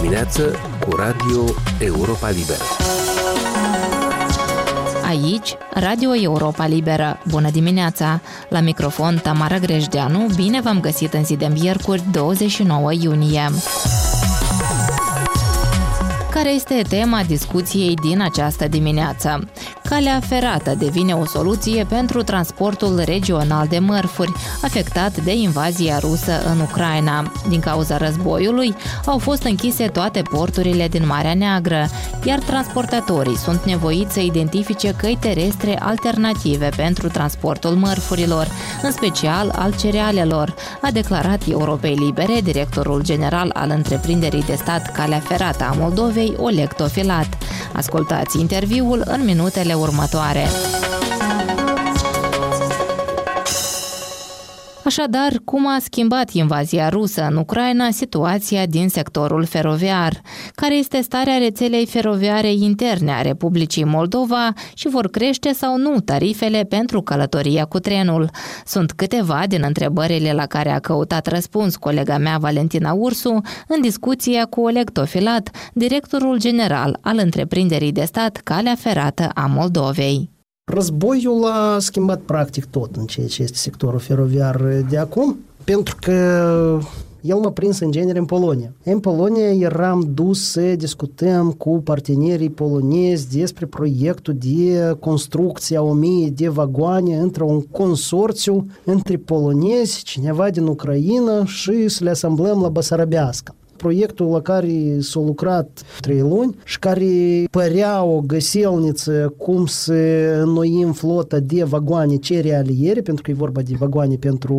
dimineață cu Radio Europa Liberă. Aici, Radio Europa Liberă. Bună dimineața! La microfon Tamara Grejdeanu, bine v-am găsit în zi de miercuri 29 iunie care este tema discuției din această dimineață. Calea ferată devine o soluție pentru transportul regional de mărfuri, afectat de invazia rusă în Ucraina. Din cauza războiului, au fost închise toate porturile din Marea Neagră, iar transportatorii sunt nevoiți să identifice căi terestre alternative pentru transportul mărfurilor, în special al cerealelor, a declarat Europei Libere directorul general al întreprinderii de stat Calea Ferată a Moldovei, Oleg Tofilat. Ascultați interviul în minutele următoare. Așadar, cum a schimbat invazia rusă în Ucraina situația din sectorul feroviar? Care este starea rețelei feroviare interne a Republicii Moldova și vor crește sau nu tarifele pentru călătoria cu trenul? Sunt câteva din întrebările la care a căutat răspuns colega mea Valentina Ursu în discuția cu Oleg Tofilat, directorul general al întreprinderii de stat Calea Ferată a Moldovei. Războiul a schimbat practic tot în ceea ce este sectorul feroviar de acum, pentru că el m-a prins în genere în Polonia. În Polonia eram dus să discutăm cu partenerii polonezi despre proiectul de construcție a 1000 de vagoane între un consorțiu între polonezi, cineva din Ucraina și să le asamblăm la Basarabească proiectul la care s-a lucrat trei luni și care părea o găselniță cum să înnoim flota de vagoane cerealiere, pentru că e vorba de vagoane pentru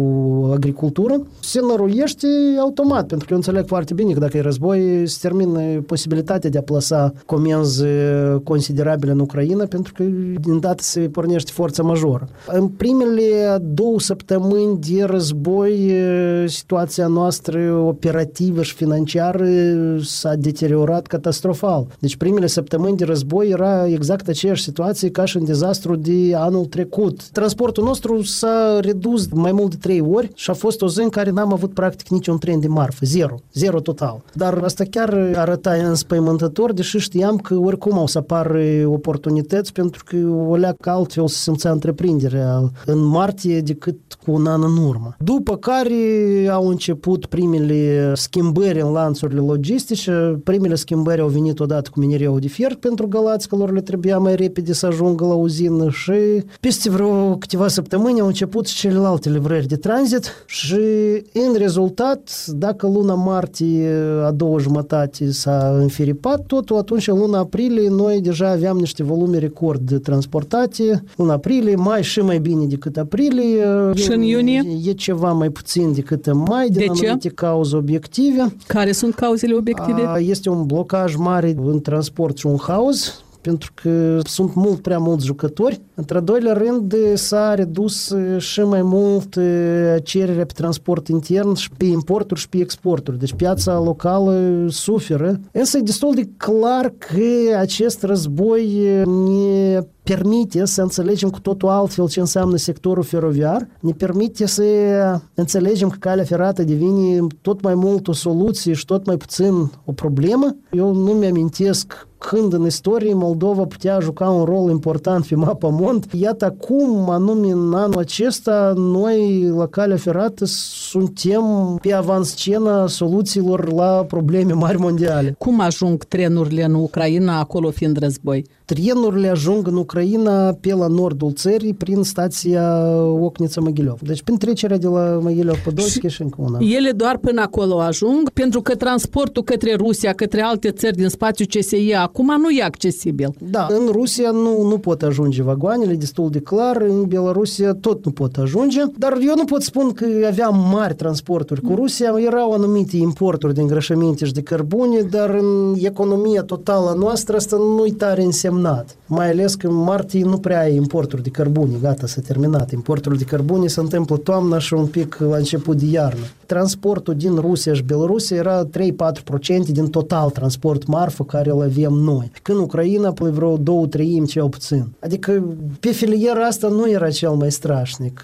agricultură, se năruiește automat, pentru că eu înțeleg foarte bine că dacă e război, se termină posibilitatea de a plasa comenzi considerabile în Ucraina, pentru că din dată se pornește forța majoră. În primele două săptămâni de război, situația noastră operativă și financiară financiar s-a deteriorat catastrofal. Deci primele săptămâni de război era exact aceeași situație ca și în dezastru de anul trecut. Transportul nostru s-a redus mai mult de trei ori și a fost o zi în care n-am avut practic niciun tren de marfă, zero, zero total. Dar asta chiar arăta înspăimântător, deși știam că oricum au să apară oportunități pentru că o leacă altfel se simțea întreprinderea în martie decât cu un an în urmă. După care au început primele schimbări în lanțurile logistice. Primele schimbări au venit odată cu minereul de fier pentru galați, că lor le trebuia mai repede să ajungă la uzină și peste vreo câteva săptămâni au început și celelalte livrări de tranzit și în rezultat, dacă luna martie a doua jumătate s-a înfiripat totul, atunci în luna aprilie noi deja aveam niște volume record de transportate. Luna aprilie, mai și mai bine decât aprilie. Și în iunie? E ceva mai puțin decât în mai, din de anumite ce? cauze obiective. Care sunt cauzele obiective? Este un blocaj mare în transport și un haos pentru că sunt mult prea mulți jucători. Într-al doilea rând, s-a redus și mai mult cererea pe transport intern și pe importuri și pe exporturi. Deci piața locală suferă. Însă e destul de clar că acest război ne permite să înțelegem cu totul altfel ce înseamnă sectorul feroviar, ne permite să înțelegem că calea ferată devine tot mai mult o soluție și tot mai puțin o problemă. Eu nu mi-amintesc când în istorie Moldova putea juca un rol important pe mapa mond. Iată acum, anume în anul acesta, noi la calea ferată suntem pe avanscena soluțiilor la probleme mari mondiale. Cum ajung trenurile în Ucraina, acolo fiind război? Trenurile ajung în Ucraina pe la nordul țării prin stația Ocnița-Măghilov. Deci prin trecerea de la Măghilov Podolski și încă una. Ele doar până acolo ajung, pentru că transportul către Rusia, către alte țări din spațiu CSI acum nu e accesibil. Da, în Rusia nu, nu pot ajunge vagoanele, destul de clar, în Belarusia tot nu pot ajunge, dar eu nu pot spun că aveam mari transporturi cu Rusia, erau anumite importuri de îngrășăminte și de cărbune, dar în economia totală noastră asta nu-i tare însemnat. Mai ales că în martie nu prea ai importuri de cărbune, gata, s-a terminat. Importurile de cărbune se întâmplă toamna și un pic la început de iarnă. transportul din Rusia și Belarusia era 3-4% din total transport marfă care îl avem noi. Când Ucraina, pe vreo două treimi cel puțin. Adică pe filieră asta nu era cel mai strașnic.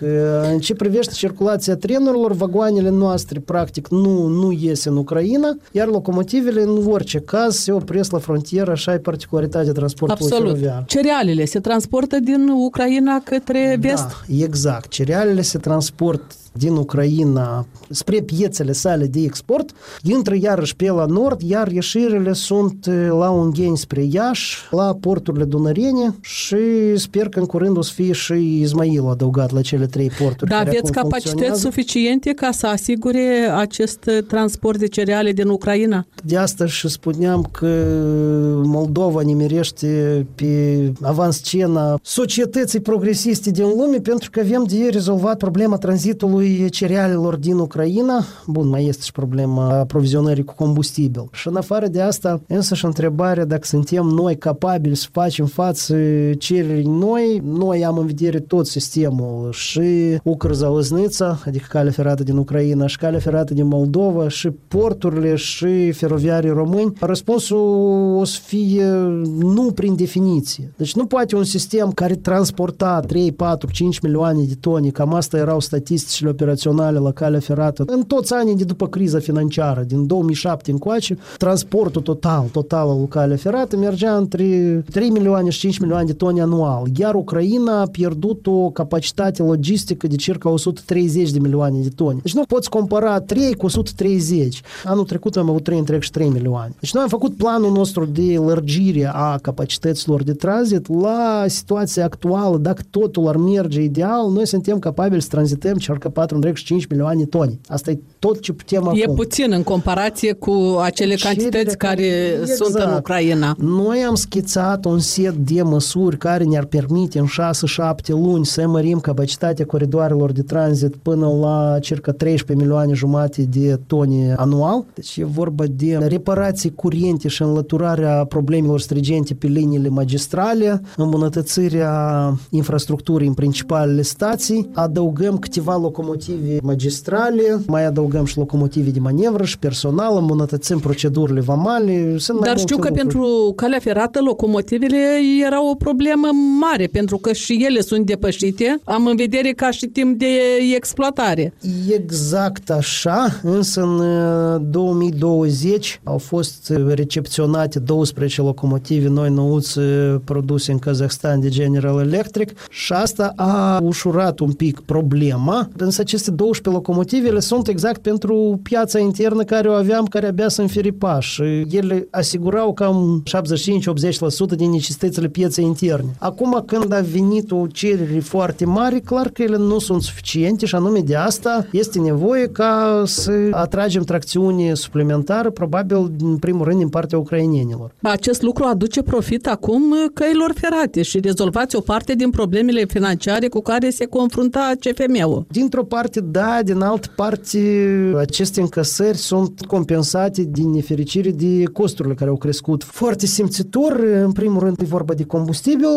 În ce privește circulația trenurilor, vagoanele noastre practic nu, nu iese în Ucraina, iar locomotivele în orice caz se opresc la frontieră, așa e particularitatea transportului Absolut. feroviar. Cerealele se transportă din Ucraina către vest? Da, exact. Cerealele se transport din Ucraina spre piețele sale de export, intră iarăși pe la nord, iar ieșirile sunt la Ungheni spre Iași, la porturile dunărene și sper că în curând o să fie și Izmailul adăugat la cele trei porturi. Dar care aveți acum capacități funcționează. suficiente ca să asigure acest transport de cereale din Ucraina? De asta și spuneam că Moldova nimerește pe avanscena societății progresiste din lume pentru că avem de rezolvat problema tranzitului cerealelor din Ucraina. Bun, mai este și problema aprovizionării cu combustibil. Și în afară de asta, însă și întrebarea dacă suntem noi capabili să facem față cererii noi. Noi am în vedere tot sistemul și Ucrăza-Lăznița, adică calea ferată din Ucraina și calea ferată din Moldova și porturile și feroviarii români. Răspunsul o să fie nu prin definiție. Deci nu poate un sistem care transporta 3, 4, 5 milioane de tone, cam asta erau statisticile operaționale la calea ferată, în toți anii de după criza financiară, din 2007 încoace, transportul total, total al calea ferată mergea între 3 milioane și 5 milioane de tone anual, iar Ucraina a pierdut o capacitate logistică de circa 130 de milioane de tone. Deci nu poți compara 3 cu 130. Anul trecut am avut 3 întreg și 3 milioane. Deci noi am făcut planul nostru de lărgire a capacităților de tranzit la situația actuală. Dacă totul ar merge ideal, noi suntem capabili să tranzităm circa 4 întreg și 5 milioane de tone. Asta e tot ce putem E acum. puțin în comparație cu acele Cererile cantități care care- sunt în exact. Ucraina. Noi am schițat un set de măsuri care ne-ar permite în 6-7 luni să mărim capacitatea coridoarelor de tranzit până la circa 13 milioane jumate de tone anual. Deci e vorba de reparații curente și înlăturarea problemelor strigente pe liniile magistrale, îmbunătățirea infrastructurii în principalele stații, adăugăm câteva locomotive magistrale, mai adăugăm și locomotive de manevră și personal, îmbunătățim procedurile vamale. Sunt mai Dar multe știu că lucruri. pentru calea ferată locomotivele era o problemă mare, pentru că și ele sunt depășite. Am în vedere ca și timp de exploatare. Exact așa, însă în uh, 2020 au fost uh, recepționate 12 locomotive noi nouți uh, produse în Kazahstan de General Electric și asta a ușurat un pic problema, însă aceste 12 locomotivele sunt exact pentru piața internă care o aveam, care abia să înfiripa și ele asigurau cam 75-80% din necesitățile pieței interne. Acum când a venit o cerere foarte mare, clar că ele nu sunt suficiente și anume de asta este nevoie ca să atragem tracțiune suplimentară, probabil în primul rând din partea ucrainenilor. Acest lucru aduce profit acum căilor ferate și rezolvați o parte din problemele financiare cu care se confrunta CFM-ul. Dintr-o parte, da, din altă parte, aceste încasări sunt compensate din nefericire de costurile care au crescut foarte simțitor. În primul rând e vorba de combustibil,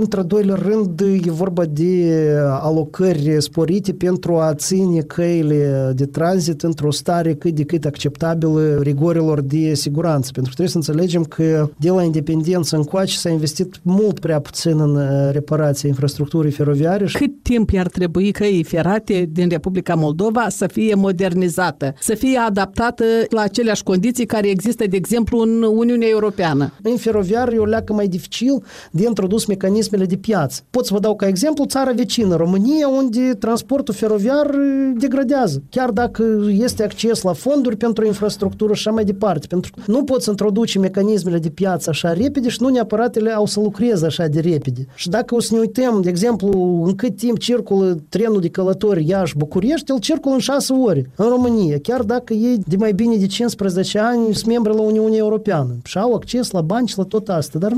într-al doilea rând e vorba de alocări sporite pentru a ține căile de tranzit într-o stare cât de cât acceptabilă rigorilor de siguranță. Pentru că trebuie să înțelegem că de la independență încoace s-a investit mult prea puțin în uh, reparația infrastructurii feroviare și Cât timp i-ar trebui căii ferate din Republica Moldova să fie modernizată, să fie adaptată la aceleași condiții care există, de exemplu, în Uniunea Europeană? În feroviar e o leacă mai dificil de introdus mecanismele de piață. Pot să vă dau ca exemplu țara vecină, România, unde transportul feroviar e, degradează. Chiar dacă este acces la fonduri pentru infrastructură și așa mai departe. Pentru că nu poți introduce mecanismele de piață așa repede și nu neapărat ele au să lucreze așa de repede. Și dacă o să ne uităm, de exemplu, în cât timp circulă trenul de călători Iași-București, el circulă în 6 ore în România, chiar dacă ei de mai bine de 15 ani sunt membri la Uniunea Europeană și au acces la bani și la tot asta, dar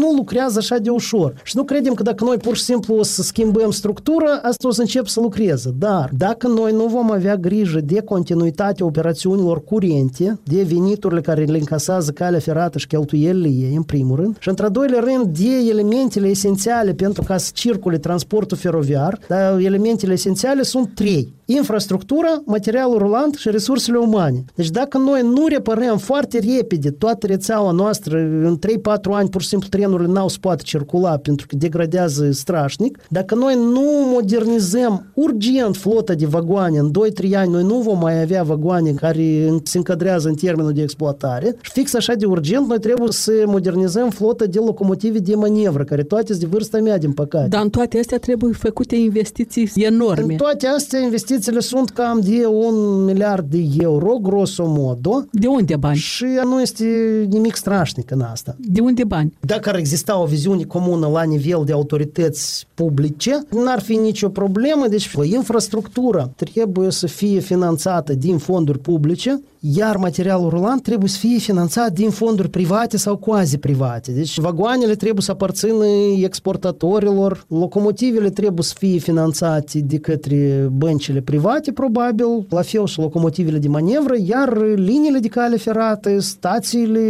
nu lucrează așa de ușor. Și nu credem că dacă noi pur și simplu o să schimbăm structura, asta o să încep să lucreze. Dar dacă noi nu vom avea grijă de continuitatea operațiunilor curente, de veniturile care le încasează calea ferată și cheltuielile ei, în primul rând, și într-al doilea rând de elementele esențiale pentru ca să circule transportul feroviar, dar elementele esențiale sunt trei infrastructura, materialul rulant și resursele umane. Deci dacă noi nu reparăm foarte repede toată rețeaua noastră, în 3-4 ani pur și simplu trenurile n-au se poate circula pentru că degradează strașnic, dacă noi nu modernizăm urgent flota de vagoane, în 2-3 ani noi nu vom mai avea vagoane care se încadrează în termenul de exploatare și fix așa de urgent noi trebuie să modernizăm flota de locomotive de manevră, care toate sunt de vârsta mea, din păcate. Dar în toate astea trebuie făcute investiții enorme. În toate astea investițiile sunt cam de un miliard de euro, grosomodo. De unde bani? Și nu este nimic strașnic în asta. De unde bani? Dacă ar exista o viziune comună la nivel de autorități publice, n-ar fi nicio problemă. Deci infrastructura trebuie să fie finanțată din fonduri publice, iar materialul rulant trebuie să fie finanțat din fonduri private sau quasi-private. Deci vagoanele trebuie să aparțină exportatorilor, locomotivele trebuie să fie finanțate de către băncile private, probabil, la fel și locomotivele de manevră, iar liniile de cale ferată, stațiile,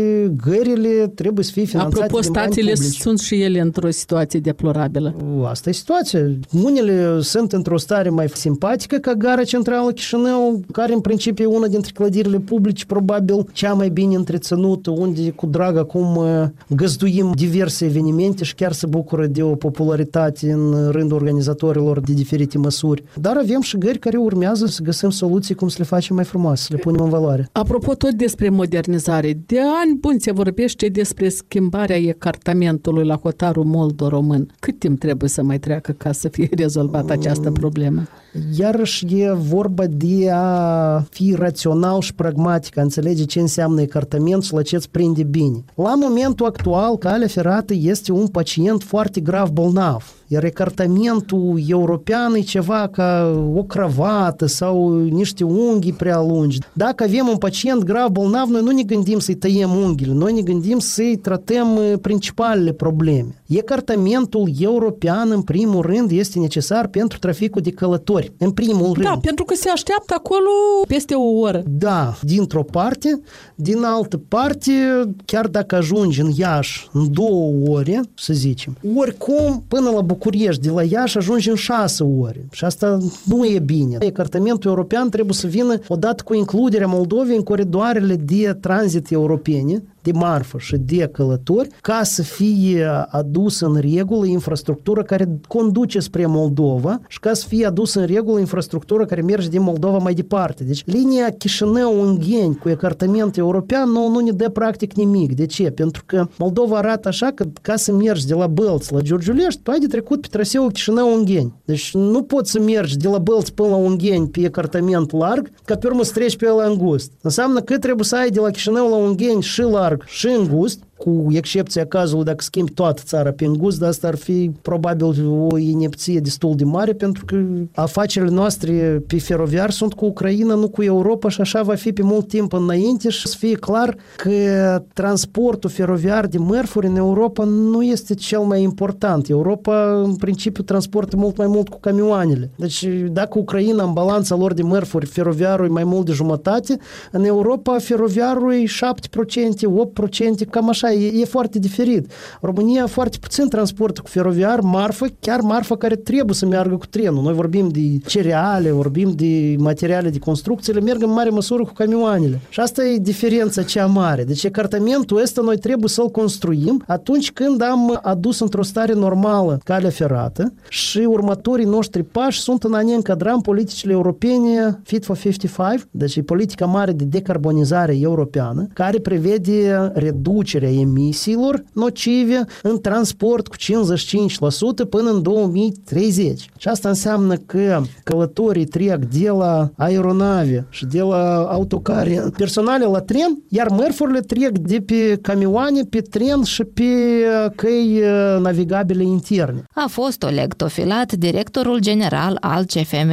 gările trebuie să fie finanțate Apropo, din bani stațiile publici. sunt și ele într-o situație deplorabilă. Asta e situația. Unele sunt într-o stare mai simpatică ca gara centrală Chișinău, care în principiu e una dintre clădirile publice, probabil cea mai bine întreținută, unde cu drag acum uh, găzduim diverse evenimente și chiar se bucură de o popularitate în rândul organizatorilor de diferite măsuri. Dar avem și gări care urmează să găsim soluții cum să le facem mai frumoase, să le punem în valoare. Apropo tot despre modernizare, de ani buni se vorbește despre schimbarea ecartamentului la hotarul moldo-român. Cât timp trebuie să mai treacă ca să fie rezolvată această problemă? Iarăși e vorba de a fi rațional și pragmatic, a înțelege ce înseamnă ecartament și la ce îți prinde bine. La momentul actual, calea ferată este un pacient foarte grav bolnav. Iar ecartamentul european e ceva ca o cravată sau niște unghii prea lungi. Dacă avem un pacient grav bolnav, noi nu ne gândim să-i tăiem unghiile, noi ne gândim să-i tratăm uh, principalele probleme. Ecartamentul european, în primul rând, este necesar pentru traficul de călători. În primul rând. Da, pentru că se așteaptă acolo peste o oră. Da, dintr-o parte, din altă parte, chiar dacă ajungi în Iași în două ore, să zicem, oricum, până la București, de la Iași, ajungi în șase ore. Și asta nu e bine. Ecartamentul european trebuie să vină odată cu includerea Moldovei în coridoarele de tranzit europene, de marfă și de călători ca să fie adusă în regulă infrastructura care conduce spre Moldova și ca să fie adusă în regulă infrastructura care merge din Moldova mai departe. Deci linia Chișinău-Ungheni cu ecartament european nu, nu ne dă practic nimic. De ce? Pentru că Moldova arată așa că ca să mergi de la Bălț la Giurgiulești, tu ai de trecut pe traseul Chișinău-Ungheni. Deci nu poți să mergi de la Bălț până la Ungheni pe ecartament larg, ca pe urmă să treci pe el îngust. Înseamnă că trebuie să ai de la Chișinău la Ungheni și larg și îngust, cu excepția cazului dacă schimbi toată țara pe îngust, dar asta ar fi probabil o inepție destul de mare pentru că afacerile noastre pe feroviar sunt cu Ucraina, nu cu Europa și așa va fi pe mult timp înainte și să fie clar că transportul feroviar de mărfuri în Europa nu este cel mai important. Europa în principiu transportă mult mai mult cu camioanele. Deci dacă Ucraina în balanța lor de mărfuri feroviarul e mai mult de jumătate, în Europa feroviarul e 7%, 8%, cam așa e, e foarte diferit. România foarte puțin transportă cu feroviar marfă, chiar marfă care trebuie să meargă cu trenul. Noi vorbim de cereale, vorbim de materiale de construcție, le merg în mare măsură cu camioanele. Și asta e diferența cea mare. Deci ecartamentul ăsta noi trebuie să-l construim atunci când am adus într-o stare normală calea ferată și următorii noștri pași sunt în a ne încadra în politicile europene Fit for 55, deci e politica mare de decarbonizare europeană, care prevede reducerea emisiilor nocive în transport cu 55% până în 2030. Și asta înseamnă că călătorii trec de la aeronave și de la autocare personale la tren, iar mărfurile trec de pe camioane, pe tren și pe căi navigabile interne. A fost Oleg Tofilat, directorul general al CFM.